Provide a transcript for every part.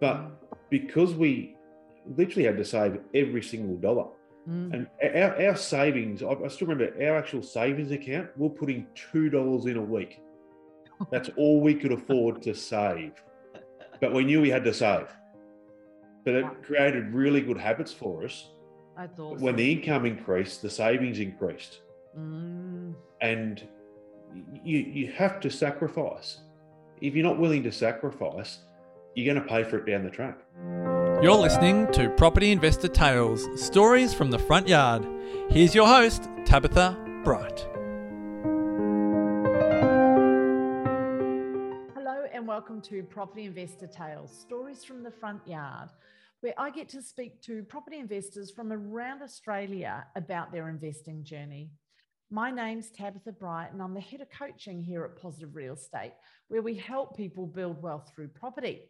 But because we literally had to save every single dollar, Mm. and our, our savings, I, I still remember our actual savings account, we're putting $2 in a week. That's all we could afford to save. But we knew we had to save. But it created really good habits for us. That's awesome. When the income increased, the savings increased. Mm. And you, you have to sacrifice. If you're not willing to sacrifice, you're going to pay for it down the track. You're listening to Property Investor Tales Stories from the Front Yard. Here's your host, Tabitha Bright. Hello and welcome to Property Investor Tales, stories from the front yard, where I get to speak to property investors from around Australia about their investing journey. My name's Tabitha Bright, and I'm the head of coaching here at Positive Real Estate, where we help people build wealth through property.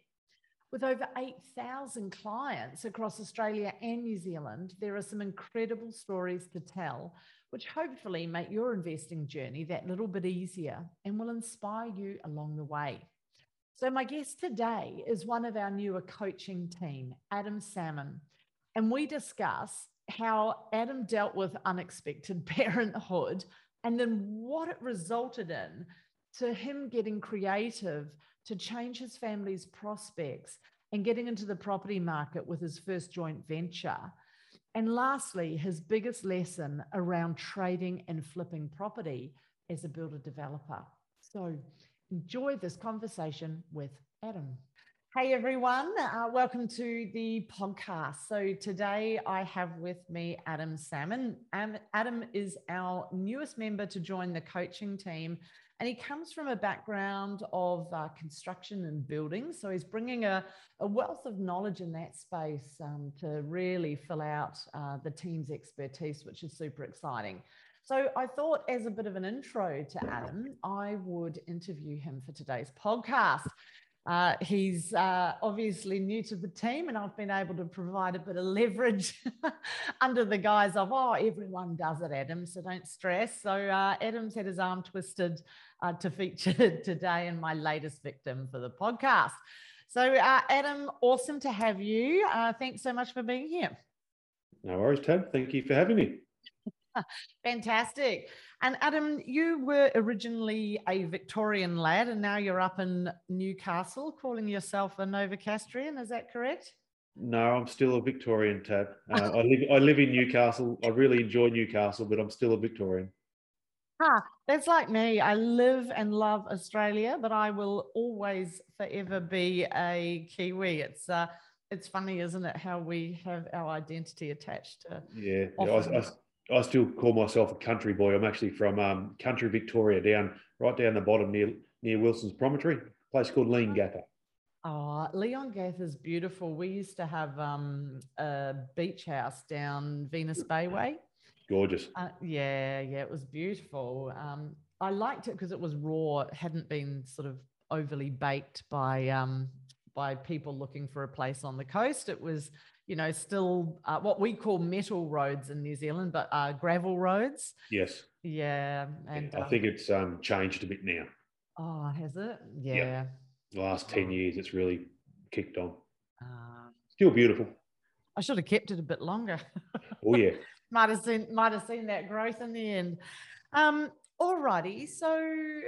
With over 8,000 clients across Australia and New Zealand, there are some incredible stories to tell, which hopefully make your investing journey that little bit easier and will inspire you along the way. So, my guest today is one of our newer coaching team, Adam Salmon, and we discuss how Adam dealt with unexpected parenthood and then what it resulted in to him getting creative to change his family's prospects and getting into the property market with his first joint venture. And lastly, his biggest lesson around trading and flipping property as a builder developer. So enjoy this conversation with Adam. Hey everyone, uh, welcome to the podcast. So today I have with me Adam Salmon. Adam is our newest member to join the coaching team, and he comes from a background of uh, construction and building. So he's bringing a, a wealth of knowledge in that space um, to really fill out uh, the team's expertise, which is super exciting. So I thought, as a bit of an intro to Adam, I would interview him for today's podcast. Uh, he's uh, obviously new to the team, and I've been able to provide a bit of leverage under the guise of, oh, everyone does it, Adam, so don't stress. So uh, Adam's had his arm twisted uh, to feature today in my latest victim for the podcast. So, uh, Adam, awesome to have you. Uh, thanks so much for being here. No worries, Tab. Thank you for having me. Fantastic. And Adam, you were originally a Victorian lad, and now you're up in Newcastle, calling yourself a Novocastrian. Is that correct? No, I'm still a Victorian, Tab. Uh, I live I live in Newcastle. I really enjoy Newcastle, but I'm still a Victorian. Huh, that's like me. I live and love Australia, but I will always forever be a Kiwi. It's uh, it's funny, isn't it, how we have our identity attached to. Yeah, yeah, I, I, I still call myself a country boy. I'm actually from um, country Victoria, down right down the bottom near near Wilson's Promontory, a place called Leongatha. Oh, Leongatha is beautiful. We used to have um, a beach house down Venus Bay Way. Gorgeous. Uh, yeah, yeah, it was beautiful. Um, I liked it because it was raw. It hadn't been sort of overly baked by um, by people looking for a place on the coast. It was, you know, still uh, what we call metal roads in New Zealand, but uh, gravel roads. Yes, Yeah, and I um, think it's um, changed a bit now. oh, has it? Yeah. Yeah. The last ten years, it's really kicked on. Uh, Still beautiful. I should have kept it a bit longer. Oh yeah. might have seen might have seen that growth in the end. Um, alrighty, so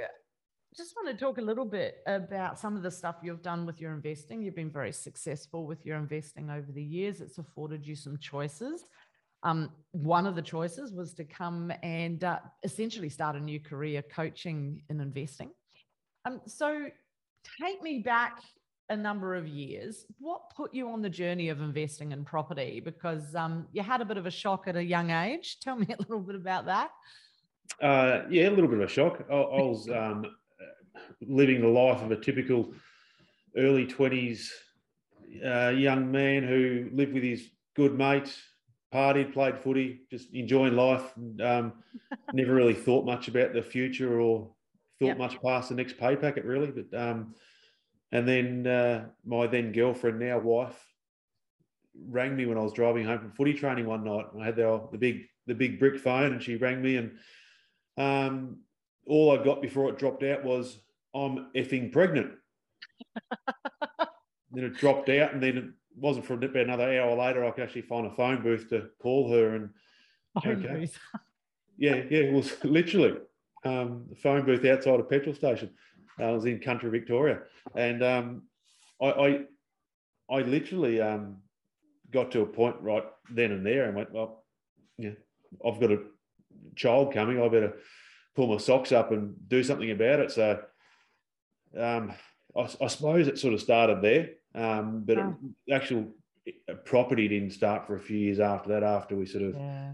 just want to talk a little bit about some of the stuff you've done with your investing. You've been very successful with your investing over the years. It's afforded you some choices. Um, one of the choices was to come and uh, essentially start a new career coaching in investing. Um, so take me back a number of years. What put you on the journey of investing in property? Because um, you had a bit of a shock at a young age. Tell me a little bit about that. Uh, yeah, a little bit of a shock. I, I was um, living the life of a typical early 20s uh, young man who lived with his good mate, partied, played footy, just enjoying life, and um, never really thought much about the future or thought Yep. much past the next pay packet, really. But um, and then uh, my then girlfriend, now wife, rang me when I was driving home from footy training one night. I had the, the big the big brick phone, and she rang me, and um, all I got before it dropped out was I'm effing pregnant. then it dropped out, and then it wasn't for about another hour later I could actually find a phone booth to call her. And okay. yeah, yeah, it was literally um, the phone booth outside a petrol station. I was in country Victoria, and um, I, I, I literally um, got to a point right then and there, and went, well, yeah, I've got a child coming. I better pull my socks up and do something about it. So, um, I, I, suppose it sort of started there, um, but oh. it, actual uh, property didn't start for a few years after that. After we sort of, yeah.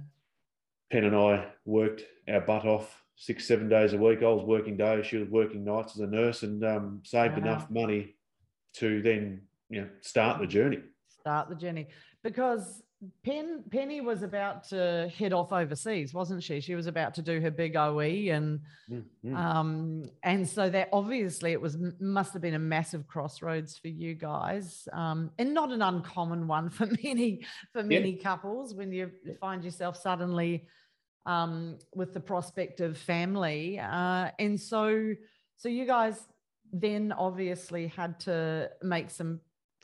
Pen and I worked our butt off six, seven days a week. I was working days, she was working nights as a nurse, and um, saved wow. enough money to then you know start the journey. Start the journey because Pen, Penny was about to head off overseas, wasn't she? She was about to do her big OE, and mm-hmm. um, and so that obviously it was must have been a massive crossroads for you guys, um, and not an uncommon one for many for many yeah. couples when you find yourself suddenly um, with the prospect of family, uh, and so so you guys then obviously had to make some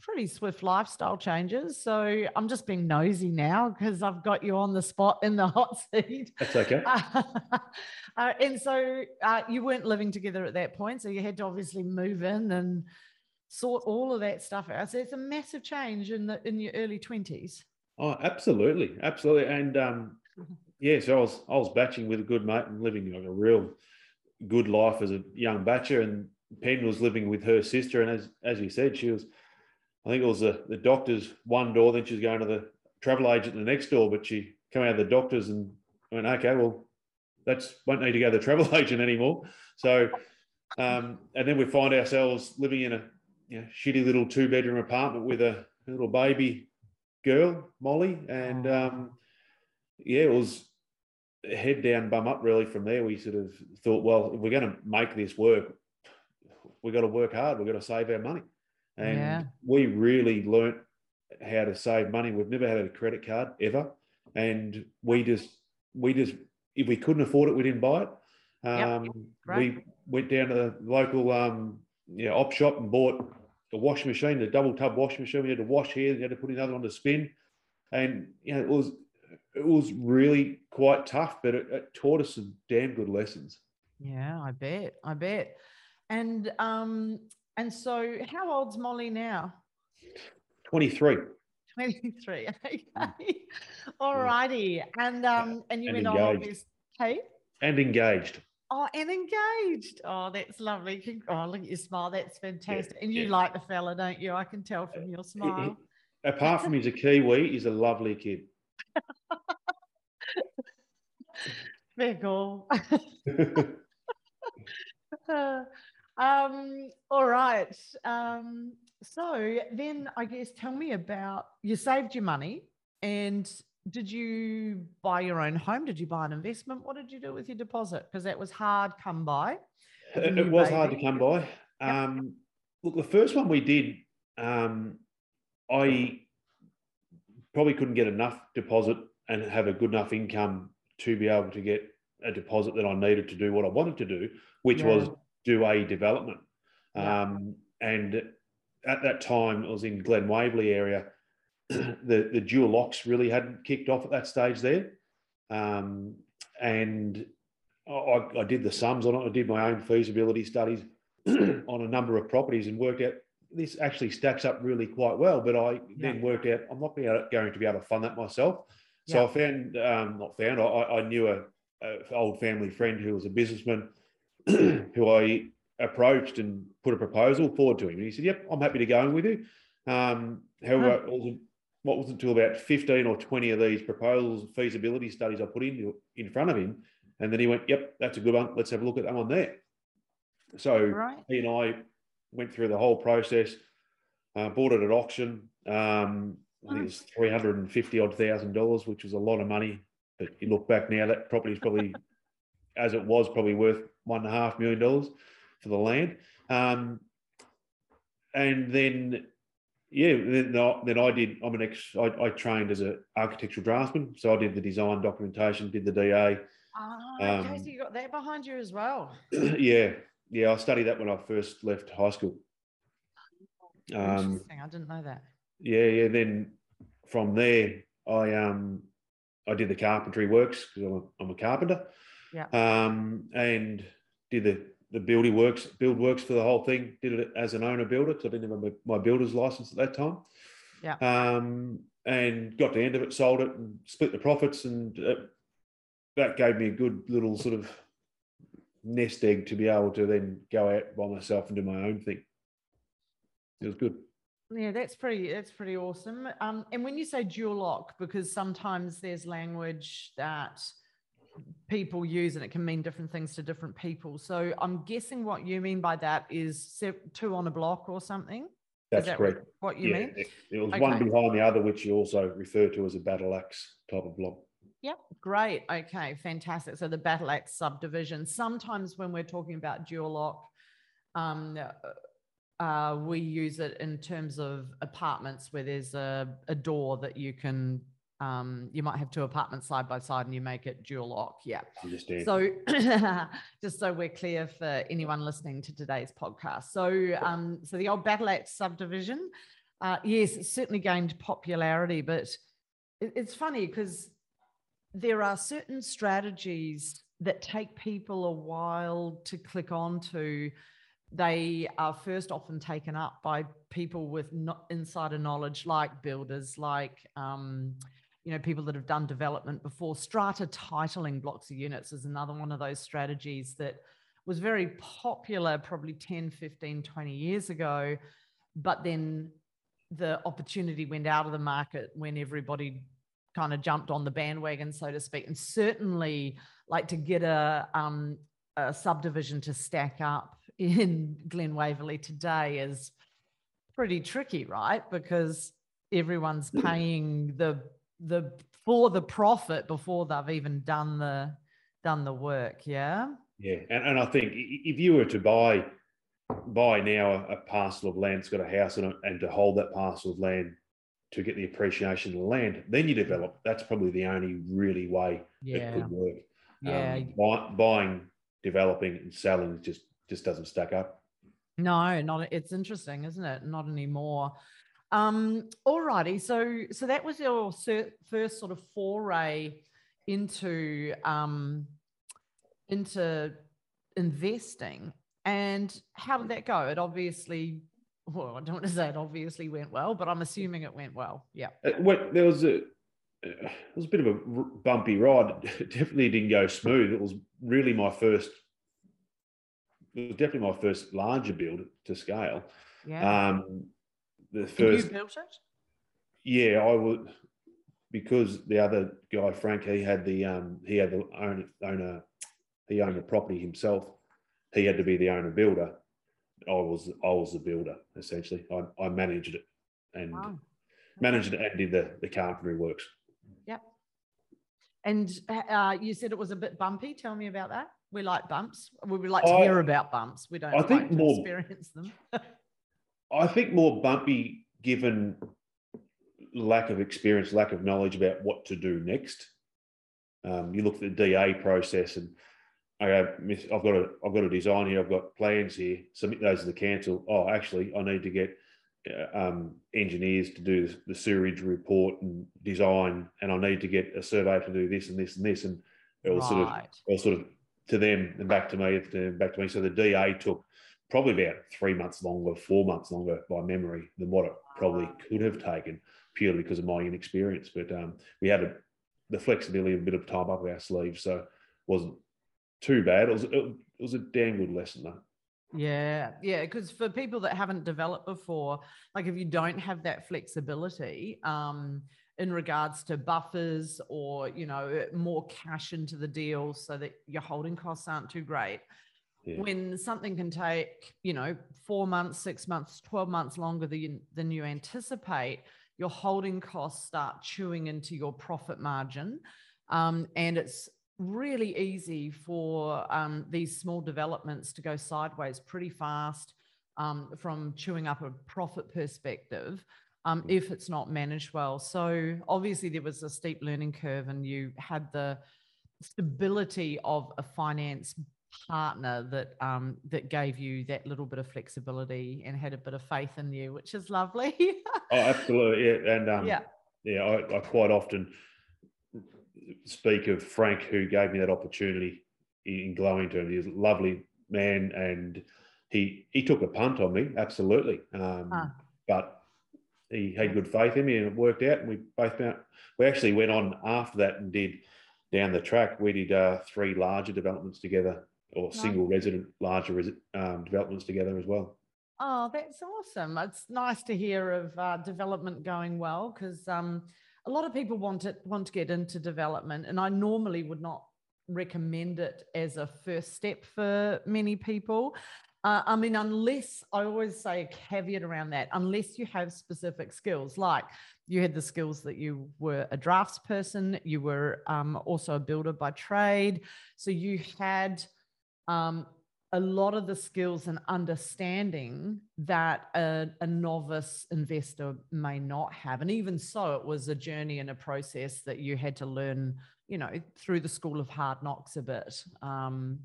pretty swift lifestyle changes. So I'm just being nosy now because I've got you on the spot in the hot seat. That's okay. Uh, uh, and so uh, you weren't living together at that point. So you had to obviously move in and sort all of that stuff out. So it's a massive change in the in your early 20s. Oh, absolutely. Absolutely. And um, yeah, so I was I was batching with a good mate and living like a real good life as a young batcher and Pen was living with her sister and as as you said she was I think it was the, the doctor's one door, then she was going to the travel agent the next door, but she came out of the doctor's and went, okay, well, that's won't need to go to the travel agent anymore. So, um, and then we find ourselves living in a you know, shitty little two bedroom apartment with a little baby girl, Molly, and um, yeah, it was head down, bum up. Really, from there, we sort of thought, well, if we're going to make this work, we've got to work hard. We've got to save our money and yeah. we really learnt how to save money. We've never had a credit card ever, and we just we just if we couldn't afford it, we didn't buy it. Um, yep. right. We went down to the local um, you know, op shop and bought a washing machine, the double tub washing machine. We had to wash here, we had to put another one to spin, and you know it was it was really quite tough, but it, it taught us some damn good lessons. Yeah, I bet. I bet. And um, and so, how old's Molly now? 23. 23. Okay. All righty. And um and you and went engaged. on this hey? And engaged. Oh, and engaged. Oh, that's lovely. Oh, look at your smile. That's fantastic. Yeah, and you yeah. like the fella, don't you? I can tell from your smile. apart from he's a Kiwi, he's a lovely kid. Very cool. uh, um, all right. Um, so then I guess tell me about you saved your money and did you buy your own home? Did you buy an investment? What did you do with your deposit? Because that was hard come by. It, it was baby. hard to come by. Um, Look, the first one we did, um, I probably couldn't get enough deposit and have a good enough income to be able to get a deposit that I needed to do what I wanted to do, which yeah. was do a development. Um, and at that time, it was in Glen Waverley area. the the dual locks really hadn't kicked off at that stage there, um, and I, I, did the sums on it. I did my own feasibility studies on a number of properties and worked out this actually stacks up really quite well. But I yeah. then worked out I'm not going to be able to fund that myself. So yeah. I found, um, not found, I, I knew a, a, old family friend who was a businessman who I approached and put a proposal forward to him. And he said, Yep, I'm happy to go in with you. Um, however, huh. wasn't, what wasn't until about 15 or 20 of these proposals, feasibility studies I put in, in front of him. And then he went, Yep, that's a good one. Let's have a look at that one there. So right. he and I went through the whole process, uh, bought it at auction. Um, I think it was 350 odd thousand dollars, which was a lot of money. But you look back now, that property is probably, as it was, probably worth one and a half million dollars for the land. Um, and then, yeah, then I, then I did. I'm an ex. I, I, trained as an architectural draftsman, so I did the design documentation, did the DA. Ah, okay, um, so you got that behind you as well. yeah, yeah. I studied that when I first left high school. Um, Interesting. I didn't know that. yeah, yeah. Then from there, I um I did the carpentry works because I'm I'm a carpenter. Yeah. Um, and did the the building works, build works for the whole thing. Did it as an owner builder because I didn't have my, my builder's license at that time. Yeah. Um, and got to the end of it, sold it, and split the profits, and uh, that gave me a good little sort of nest egg to be able to then go out by myself and do my own thing. It was good. Yeah, that's pretty. That's pretty awesome. Um, and when you say dual lock, because sometimes there's language that people use and it can mean different things to different people. So I'm guessing what you mean by that is two on a block or something. That's that correct. What you yeah, mean? It, it was one behind the other, which you also refer to as a battle axe type of block. Yep, great. Okay, fantastic. So the battle axe subdivision. Sometimes when we're talking about dual lock, um, uh, we use it in terms of apartments where there's a, a door that you can, um, you might have two apartments side by side and you make it dual lock. Yeah. So, just so we're clear for anyone listening to today's podcast, so um, so the old Battle Axe subdivision, uh, yes, it's certainly gained popularity, but it, it's funny because there are certain strategies that take people a while to click onto. They are first often taken up by people with not insider knowledge, like builders, like um, you know people that have done development before. Strata titling blocks of units is another one of those strategies that was very popular probably 10 15 20 years ago but then the opportunity went out of the market when everybody kind of jumped on the bandwagon so to speak. And certainly like to get a, um, a subdivision to stack up in glen waverley today is pretty tricky right? Because everyone's paying the the for the profit before they've even done the done the work yeah yeah, and, and I think if you were to buy buy now a, a parcel of land that's got a house in it, and to hold that parcel of land to get the appreciation of the land, then you develop. That's probably the only really way it yeah could work. yeah Um, buy, buying, developing, and selling just just doesn't stack up. no not it's interesting isn't it not anymore um alrighty so so that was your first sort of foray into um into investing and how did that go it obviously well i don't want to say it obviously went well but i'm assuming it went well yeah It went, there was a it was a bit of a bumpy ride. It definitely didn't go smooth. It was really my first. It was definitely my first larger build to scale. yeah Um, the first, you built it yeah, I would because the other guy, Frank, he had the um, he had the owner, owner, he owned the property himself. He had to be the owner builder. I was I was the builder essentially. I, I managed it and wow managed it and did the the carpentry works. Yep. And uh, you said it was a bit bumpy. Tell me about that. We like bumps. We would like to I- hear about bumps. We don't I think like to more- experience them. I think more bumpy given lack of experience, lack of knowledge about what to do next. Um, you look at the DA process and okay, I've got a I've got a design here, I've got plans here, submit those to the council. Oh, actually, I need to get uh, um, engineers to do the sewerage report and design, and I need to get a survey to do this and this and this, and it was sort of right. or sort of to them and back to me, and back to me. So the DA took probably about three months longer, four months longer by memory than what it probably could have taken purely because of my inexperience. But um, we had a, the flexibility and a bit of time up our sleeves, so it wasn't too bad. It was it, was a damn good lesson though. Yeah, yeah. Because for people that haven't developed before, like if you don't have that flexibility um, in regards to buffers or you know more cash into the deal, so that your holding costs aren't too great. Yeah. When something can take you know four months, six months, twelve months longer than you, than you anticipate, your holding costs start chewing into your profit margin, um, and it's really easy for um, these small developments to go sideways pretty fast um, from chewing up a profit perspective um, if it's not managed well. So obviously there was a steep learning curve and you had the stability of a finance partner that um, that gave you that little bit of flexibility and had a bit of faith in you, which is lovely. oh, absolutely, yeah, and um, yeah, yeah, I, I quite often speak of Frank, who gave me that opportunity in glowing terms. He's a lovely man, and he he took a punt on me, absolutely. Um, ah. But he had good faith in me, and it worked out. And we both we actually went on after that and did down the track. We did uh, three larger developments together, or nice. single resident larger resi- um, developments together as well. Oh, that's awesome! It's nice to hear of uh, development going well because um, a lot of people want to want to get into development, and I normally would not recommend it as a first step for many people. Uh, I mean, unless I always say a caveat around that, unless you have specific skills, like you had the skills that you were a drafts person, you were um, also a builder by trade, so you had um, a lot of the skills and understanding that a, a, novice investor may not have. And even so, it was a journey and a process that you had to learn, you know, through the school of hard knocks a bit. Um,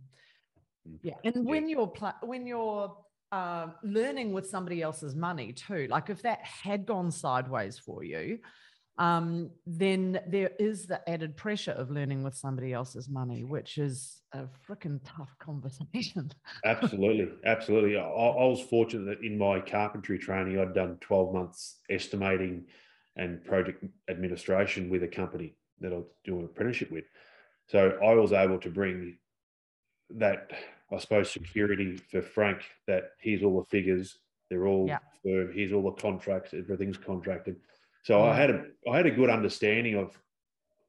mm. yeah, and when you're pl- when you're uh, learning with somebody else's money too, like if that had gone sideways for you, um, then there is the added pressure of learning with somebody else's money, which is a freaking tough conversation. absolutely, absolutely. I, I, was fortunate that in my carpentry training, I'd done 12 months estimating and project administration with a company that I was doing an apprenticeship with. So I was able to bring that, I suppose, security for Frank that here's all the figures, they're all yeah. firm, here's all the contracts, everything's contracted so I had a I had a good understanding of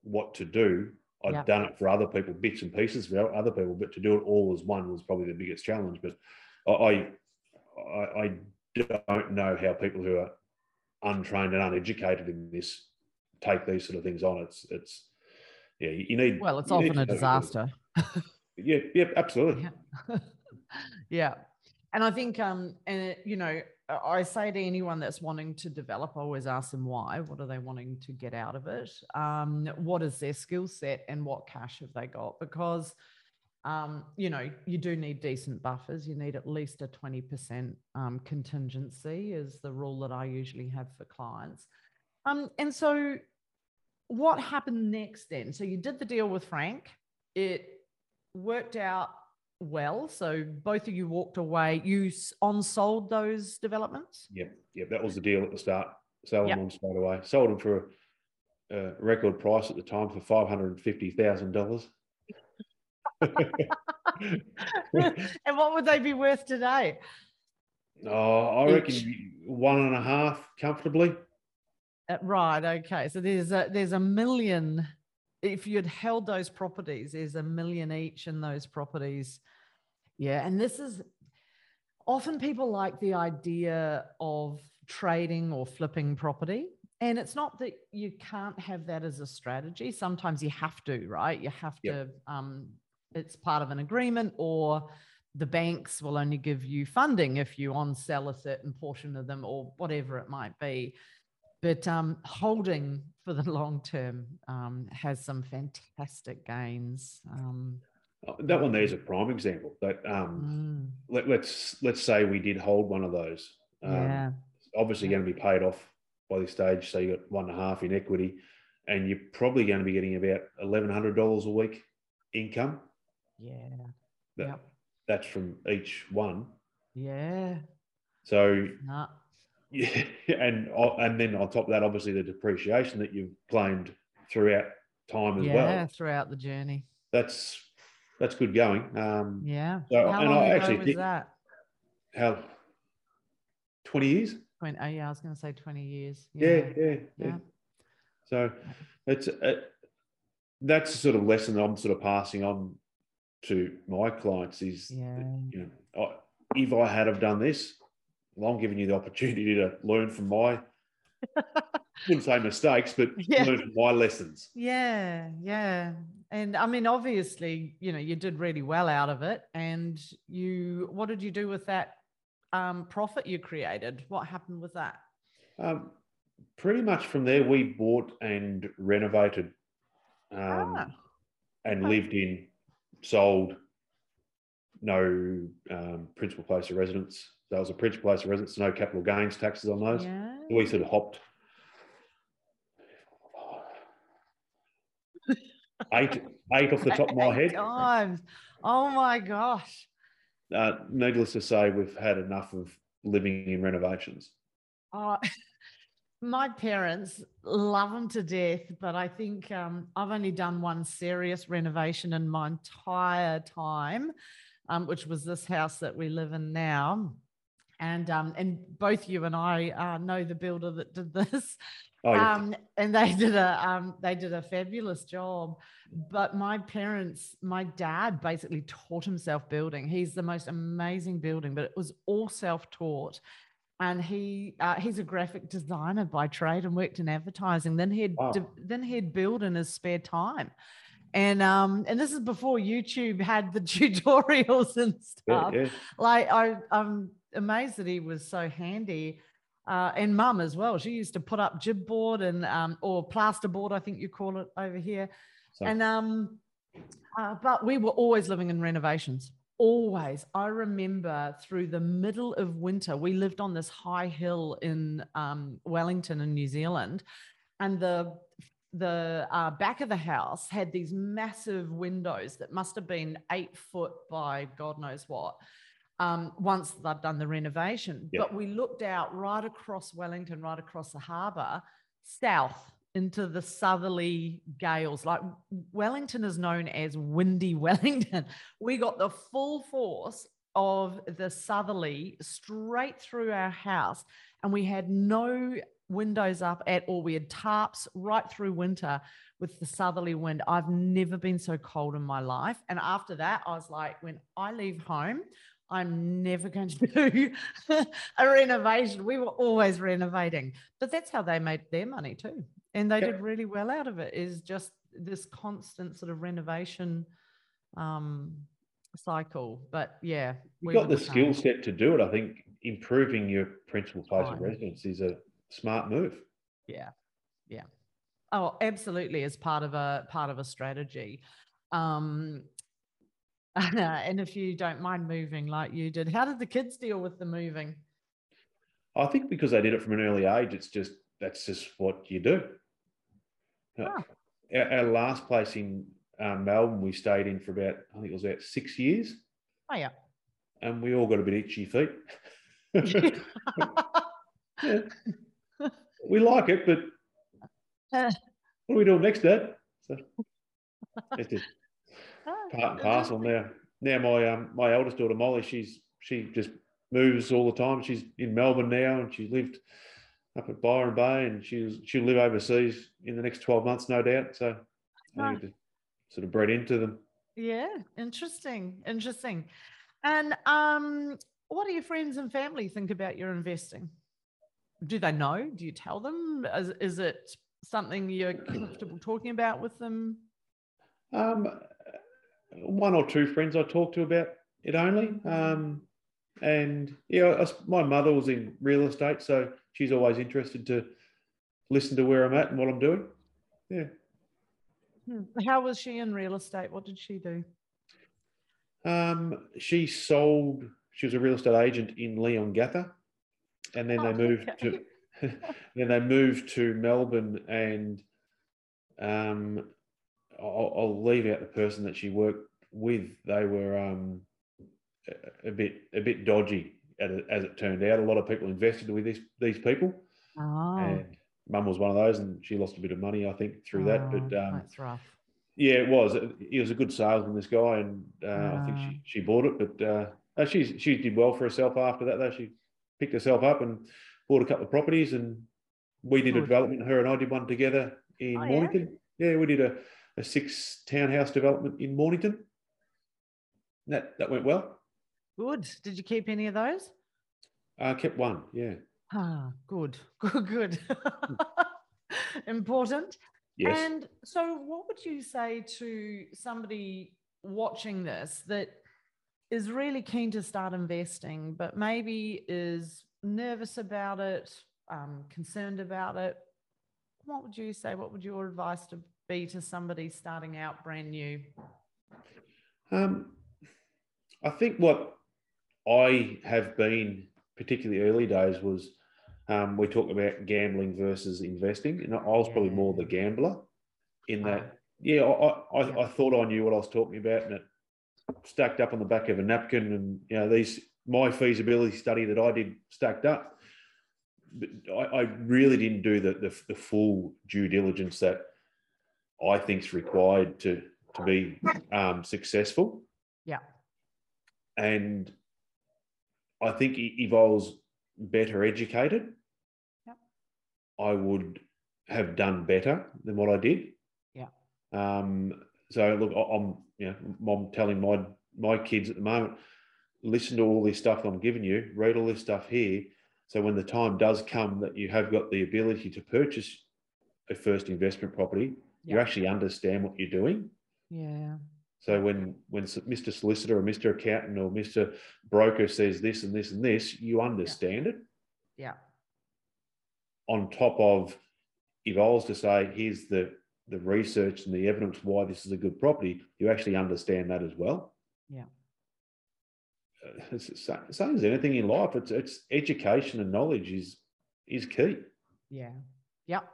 what to do. i had done it for other people, bits and pieces for other people, but to do it all as one was probably the biggest challenge. But I I, I don't know how people who are untrained and uneducated in this take these sort of things on. It's it's yeah, you need. Well, it's often a disaster. yeah, yeah, absolutely. Yeah. yeah. And I think, um, and you know, I say to anyone that's wanting to develop, I always ask them why. What are they wanting to get out of it? Um, what is their skill set and what cash have they got? Because, um, you know, you do need decent buffers. You need at least a 20% um, contingency, is the rule that I usually have for clients. Um, and so, what happened next then? So, you did the deal with Frank, it worked out well. So both of you walked away. You on sold those developments. Yep, yep. that was the deal at the start. Selling yep. them straight away. Sold them for a, a record price at the time for five hundred and fifty thousand dollars. and what would they be worth today? Oh, I reckon one and a half comfortably. Uh, right. Okay. So there's a there's a million if you'd held those properties, there's a million each in those properties. Yeah. And this is often people like the idea of trading or flipping property. And it's not that you can't have that as a strategy. Sometimes you have to, right? You have yep. to, um, it's part of an agreement, or the banks will only give you funding if you on sell a certain portion of them or whatever it might be. But um, holding for the long term um, has some fantastic gains. Um, oh, that one there is a prime example. That um, mm. let, us let's, let's say we did hold one of those. Um, yeah. Obviously, yeah. going to be paid off by this stage. So you got one and a half in equity, and you're probably going to be getting about eleven hundred dollars a week income. Yeah. That, yep. That's from each one. Yeah. So nah. Yeah, and and then on top of that, obviously the depreciation that you've claimed throughout time as yeah, well. Yeah, throughout the journey. That's that's good going. Um, yeah. So, how long I ago was that? How? Twenty years. 20, oh yeah, I was going to say twenty years. Yeah, yeah, yeah. yeah. yeah. So it's uh, that's the sort of lesson that I'm sort of passing on to my clients is, yeah. you know, if I had have done this, well, I'm giving you the opportunity to learn from my, wouldn't say mistakes, but yeah. learn from my lessons. Yeah, yeah. And I mean, obviously, you know, you did really well out of it. And you, what did you do with that um, profit you created? What happened with that? Um, pretty much from there, we bought and renovated um, ah. and lived in, sold, no um, principal place of residence. That was a principal place of residence, no capital gains taxes on those. Yeah. We sort of hopped eight, eight off the top of my head. Times. Oh my gosh. Uh, needless to say, we've had enough of living in renovations. Oh, my parents love them to death, but I think um, I've only done one serious renovation in my entire time, um, which was this house that we live in now. And um, and both you and I uh, know the builder that did this. Oh, yeah. um, and they did a um, they did a fabulous job. But my parents, my dad basically taught himself building. He's the most amazing building, but it was all self taught. And he uh, he's a graphic designer by trade and worked in advertising. Then he'd Wow. de- then he'd build in his spare time. And um and this is before YouTube had the tutorials and yeah, stuff yeah. like I, I'm amazed that he was so handy. Uh, and mum as well. She used to put up Gib board and um, or plasterboard, I think you call it over here. So- And um, uh, but we were always living in renovations. Always. I remember through the middle of winter, we lived on this high hill in um, Wellington in New Zealand, and the the uh, back of the house had these massive windows that must have been eight foot by God knows what. Um, once they've done the renovation, Yeah. but we looked out right across Wellington, right across the harbour, south into the southerly gales. Like Wellington is known as windy Wellington. We got the full force of the southerly straight through our house, and we had no windows up at all. We had tarps right through winter with the southerly wind. I've never been so cold in my life. And after that, I was like, when I leave home, I'm never going to do a renovation. We were always renovating, but that's how they made their money too. And they Yep. did really well out of it is just this constant sort of renovation um, cycle. But yeah, You've we got the skill set to do it. I think improving your principal place of residence is a smart move. Yeah. Yeah. Oh, absolutely. As part of a part of a strategy. Um, and if you don't mind moving like you did, how did the kids deal with the moving? I think because they did it from an early age, it's just that's just what you do. Uh. Our, our last place in um, Melbourne, we stayed in for about I think it was about six years, Oh yeah. and we all got a bit itchy feet. Yeah. we like it, but what are we doing next, Dad? So part and parcel now. Now my um my eldest daughter Molly, she's she just moves all the time. She's in Melbourne now, and she lived up at Byron Bay, and she's she'll live overseas in the next twelve months, no doubt. So I think it just sort of bred into them. Yeah, interesting, interesting. And um, what do your friends and family think about your investing? Do they know? Do you tell them? Is, is it something you're comfortable talking about with them? Um, one or two friends I talked to about it only. Um, and yeah, I my mother was in real estate, so she's always interested to listen to where I'm at and what I'm doing. Yeah. Hmm. How was she in real estate? What did she do? Um, she sold. She was a real estate agent in Leon Leongatha, and then they Oh, moved to. then they moved to Melbourne, and um, I'll, I'll leave out the person that she worked with. They were um, a, bit a bit dodgy, as it, turned out. A lot of people invested with these these people, Oh, and Mum was one of those, and she lost a bit of money, I think, through that. But oh, um, that's rough. yeah, it was. He was a good salesman, this guy, and uh, I think Ah. she, she bought it. But uh, she's she did well for herself after that. Though she picked herself up and bought a couple of properties, and we did a development. Her and I did one together in Oh, yeah? Mornington. Yeah? we did a, a six townhouse development in Mornington. That that went well. Good. Did you keep any of those? Uh, kept one. Yeah. Ah, good, good, good. Important. Yes. And so, what would you say to somebody watching this that is really keen to start investing, but maybe is nervous about it, um, concerned about it? What would you say? What would your advice to be to somebody starting out brand new? Um, I think what I have been, particularly early days, was um, we talked about gambling versus investing, and I was probably more the gambler in that. Yeah, I, I, Yeah. I thought I knew what I was talking about, and it stacked up on the back of a napkin, and you know these my feasibility study that I did stacked up. But I, I really didn't do the, the the full due diligence that I think is required to to be um, successful. Yeah. And I think if I was better educated. I would have done better than what I did. Yeah. Um, so look, I'm you know I'm telling my my kids at the moment, listen to all this stuff I'm giving you, read all this stuff here. So when the time does come that you have got the ability to purchase a first investment property, you actually understand what you're doing. Yeah. So when when Mr. Solicitor or Mr. Accountant or Mr. Broker says this and this and this, you understand it. Yeah. On top of, if I was to say, here's the the research and the evidence why this is a good property, you actually understand that as well. Yeah. Uh, It's same as anything in life. It's it's education and knowledge is is key. Yeah. Yep.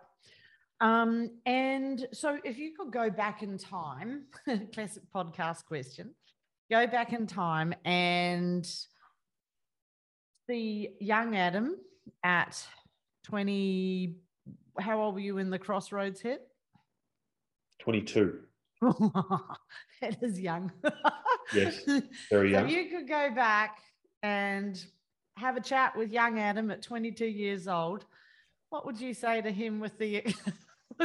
Um, and so if you could go back in time, classic podcast question, go back in time and see young Adam at 20, how old were you in the crossroads hit? Twenty two. that is young. Yes, very young. so you could go back and have a chat with young Adam at 22 years old. What would you say to him with the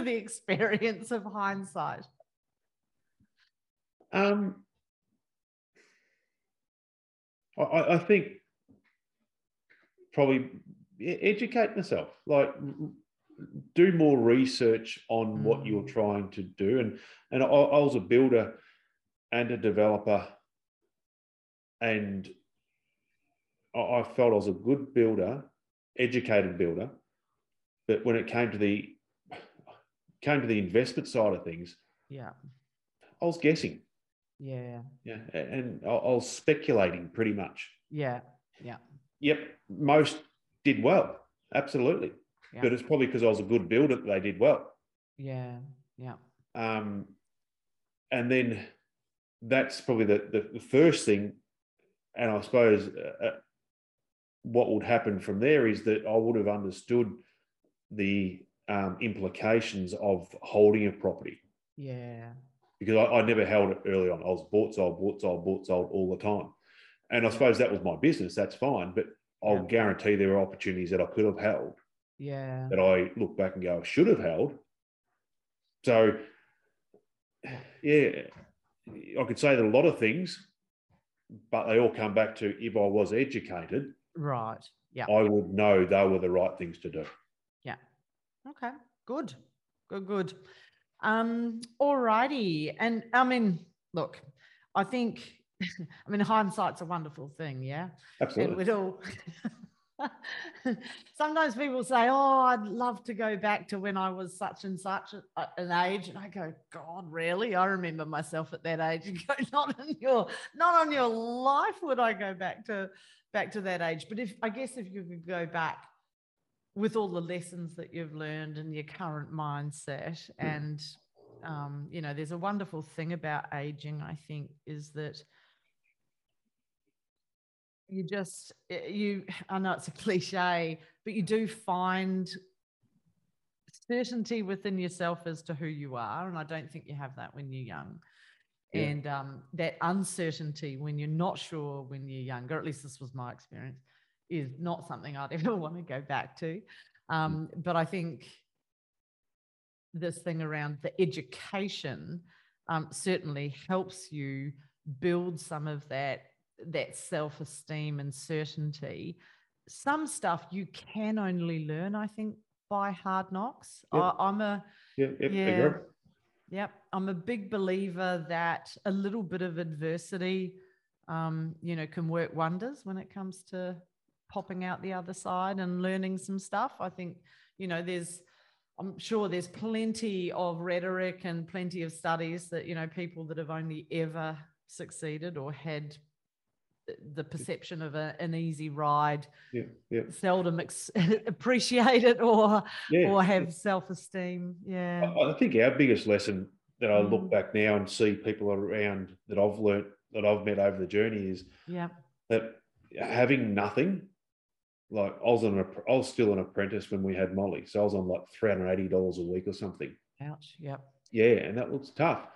the experience of hindsight? Um, I- I, think probably educate myself, like do more research on what you're Mm. trying to do. And and I, I was a builder and a developer, and I, I felt I was a good builder, educated builder, but when it came to the came to the investment side of things, Yeah, I was guessing. yeah, Yeah, and I I was speculating pretty much. yeah, yeah, Yep, most did well, absolutely. Yeah. But it's probably because I was a good builder that they did well. yeah, yeah, Um, and then that's probably the, the, the first thing. And I suppose uh, uh, what would happen from there is that I would have understood the um, implications of holding a property yeah, because I, I never held it early on. I was bought, sold, bought, sold, bought, sold all the time. And I suppose that was my business. That's fine. But I'll Yeah. guarantee there are opportunities that I could have held yeah, that I look back and go, I should have held. So, yeah, I could say that a lot of things, but they all come back to if I was educated, right. Yeah. I would know they were the right things to do. Okay, good, good, good. Um, all righty. And I mean, look, I think, I mean, hindsight's a wonderful thing, yeah. And Absolutely. we'd all. Sometimes people say, "Oh, I'd love to go back to when I was such and such an age," and I go, "God, really? I remember myself at that age." And go, "Not on your, not on your life would I go back to back to that age." But if I guess if you could go back with all the lessons that you've learned and your current mindset, and um, you know, there's a wonderful thing about aging. I think is that you just eh, you i know it's a cliche but you do find certainty within yourself as to who you are and i don't think you have that when you're young Yeah. and um, that uncertainty when you're not sure when you're younger at least this was my experience is not something i'd ever want to go back to um, but i think this thing around the education um, certainly helps you build some of that that self-esteem and certainty some stuff you can only learn i think by hard knocks Yep. I, i'm a Yeah, yep, Yeah. Yep. I'm a big believer that a little bit of adversity, um, you know, can work wonders when it comes to popping out the other side and learning some stuff. I think, you know, there's, I'm sure there's plenty of rhetoric and plenty of studies that, you know, people that have only ever succeeded or had the perception of a, an easy ride Yeah, yeah. seldom ex- appreciate it or Yeah. or have self-esteem yeah I I think our biggest lesson that I Mm. look back now and see people around that I've learnt that I've met over the journey is yeah that having nothing, like I was on a, I was still an apprentice when we had Molly, so I was on like three hundred eighty dollars a week or something. ouch yep Yeah, and that was tough,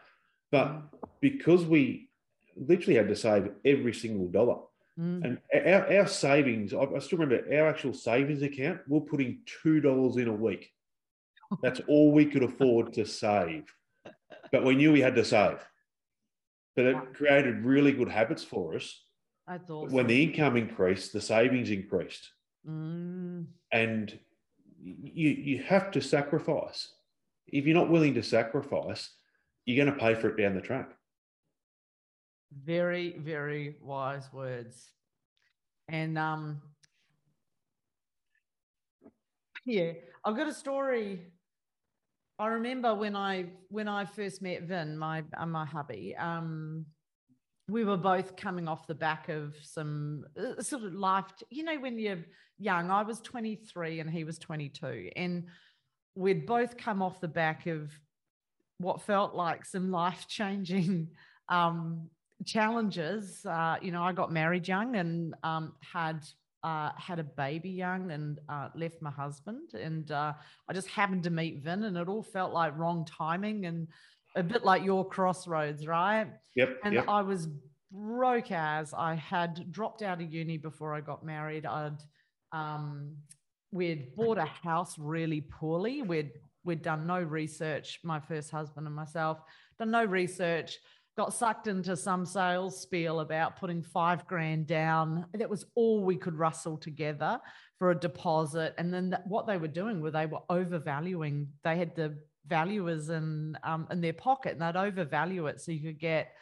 but Mm. because we literally had to save every single dollar, Mm. and our, our savings, I, I still remember our actual savings account, we're putting two dollars in a week. That's all we could afford to save, but we knew we had to save. But it created really good habits for us. awesome When the income increased, the savings increased, Mm. and you you have to sacrifice. If you're not willing to sacrifice, you're going to pay for it down the track. very very wise words and um yeah i've got a story i remember when i when i first met vin my uh, my hubby um we were both coming off the back of some uh, sort of life you know when you're young i was 23 and he was 22 and we'd both come off the back of what felt like some life changing um, challenges. Uh, you know, I got married young and um, had uh, had a baby young and uh, left my husband. And uh, I just happened to meet Vin, and it all felt like wrong timing and a bit like your crossroads, right? Yep. And yep. I was broke as I had dropped out of uni before I got married. I'd um, we'd bought a house really poorly. We'd we'd done no research. My first husband and myself done no research. Got sucked into some sales spiel about putting five grand down. That was all we could rustle together for a deposit. And then th- what they were doing were they were overvaluing. They had the valuers in um, in their pocket, and they'd overvalue it so you could get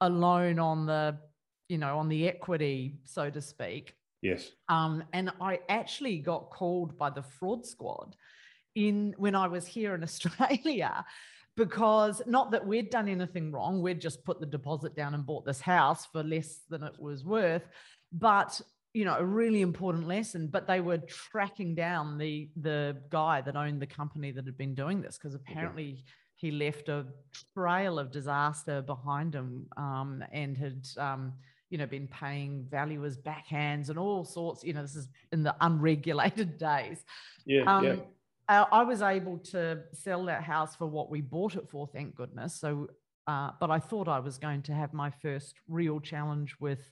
a loan on the, you know, on the equity, so to speak. yes. Um, and I actually got called by the fraud squad in when I was here in Australia because not that we'd done anything wrong, we'd just put the deposit down and bought this house for less than it was worth. But you know, a really important lesson. But they were tracking down the the guy that owned the company that had been doing this because apparently he left a trail of disaster behind him um, and had um, you know been paying valuers backhands and all sorts. You know, this is in the unregulated days. Yeah. Um, yeah. I, I was able to sell that house for what we bought it for, thank goodness. So, uh, but I thought I was going to have my first real challenge with,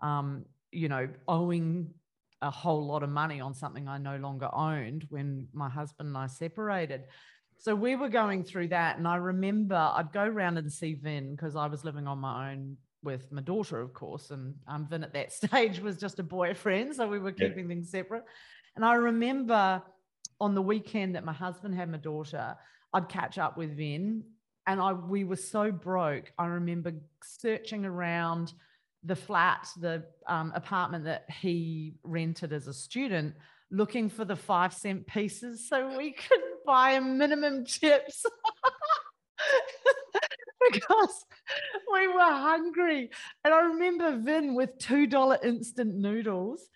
um, you know, owing a whole lot of money on something I no longer owned when my husband and I separated. So we were going through that, and I remember I'd go around and see Vin because I was living on my own with my daughter, of course, and um, Vin at that stage was just a boyfriend, so we were Yeah. keeping things separate. And I remember on the weekend that my husband had my daughter, I'd catch up with Vin, and I we were so broke. I remember searching around the flat, the um, apartment that he rented as a student, looking for the five cent pieces so we could buy a minimum chips. because we were hungry. And I remember Vin with $2 instant noodles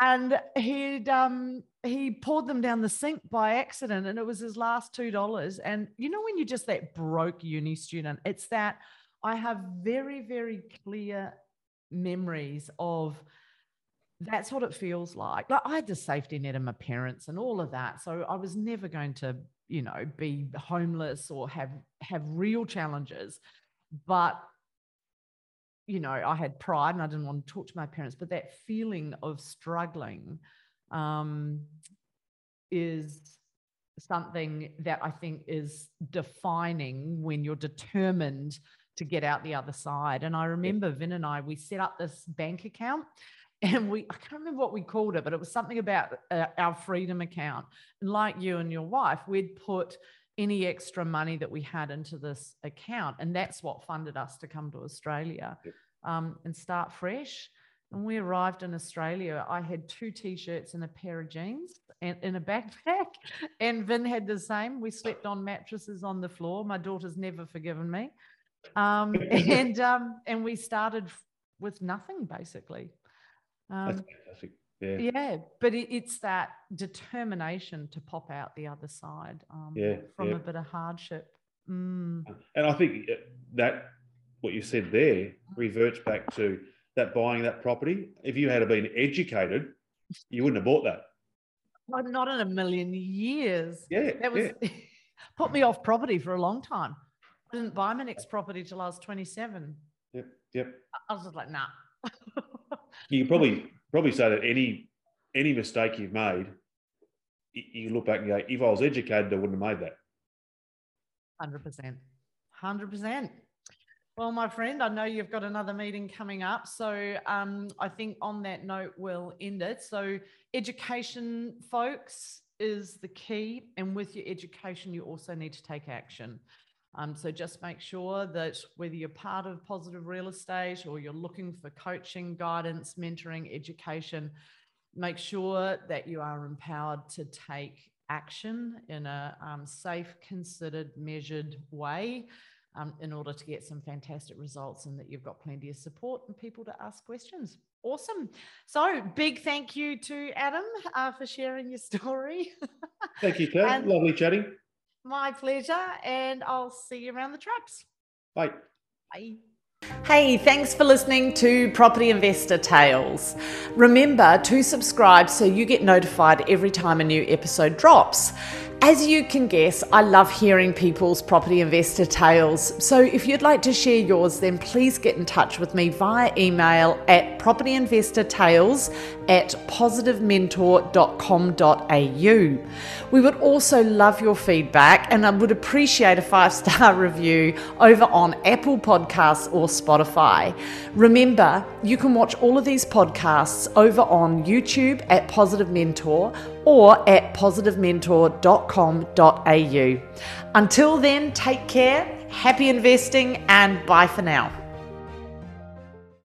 and he'd um he poured them down the sink by accident and it was his last two dollars and you know when you're just that broke uni student it's that i have very very clear memories of that's what it feels like. Like i had the safety net of my parents and all of that so i was never going to you know be homeless or have have real challenges. But you know, I had pride and I didn't want to talk to my parents, but that feeling of struggling um, is something that I think is defining when you're determined to get out the other side. And I remember Vin and I, we set up this bank account and we, I can't remember what we called it, but it was something about uh, our freedom account. And like you and your wife, we'd put any extra money that we had into this account. And that's what funded us to come to Australia um, and start fresh. And we arrived in Australia. I had two t-shirts and a pair of jeans and in a backpack. And Vin had the same. We slept on mattresses on the floor. My daughter's never forgiven me. Um, and um, and we started with nothing basically. That's Um, fantastic. Yeah. yeah, but it, it's that determination to pop out the other side um, Yeah, from yeah. a bit of hardship. Mm, And I think uh, that what you said there reverts back to that buying that property. If you had been educated, you wouldn't have bought that. oh, not in a million years. Yeah. That was yeah. put me off property for a long time. I didn't buy my next property till I was 27. Yep. Yep. I was just like, nah. You can probably probably say that any any mistake you've made, you look back and go, if I was educated, I wouldn't have made that. Hundred percent, hundred percent. Well, my friend, I know you've got another meeting coming up, so um, I think on that note we'll end it. So, education, folks, is the key, and with your education, you also need to take action. Um, so just make sure that whether you're part of positive real estate or you're looking for coaching, guidance, mentoring, education, make sure that you are empowered to take action in a um, safe, considered, measured way um, in order to get some fantastic results and that you've got plenty of support and people to ask questions. Awesome. So, big thank you to Adam uh, for sharing your story. Thank you, Kat. And- Lovely chatting. My pleasure. And I'll see you around the traps. Bye. Bye. Hey, thanks for listening to Property Investor Tales. Remember to subscribe so you get notified every time a new episode drops. As you can guess, I love hearing people's property investor tales. So if you'd like to share yours, then please get in touch with me via email at propertyinvestortales at positivementor.com.au. We would also love your feedback and I would appreciate a five star review over on Apple Podcasts or Spotify. Remember, you can watch all of these podcasts over on YouTube at Positive Mentor or at positivementor.com.au. Until then, take care, happy investing, and bye for now.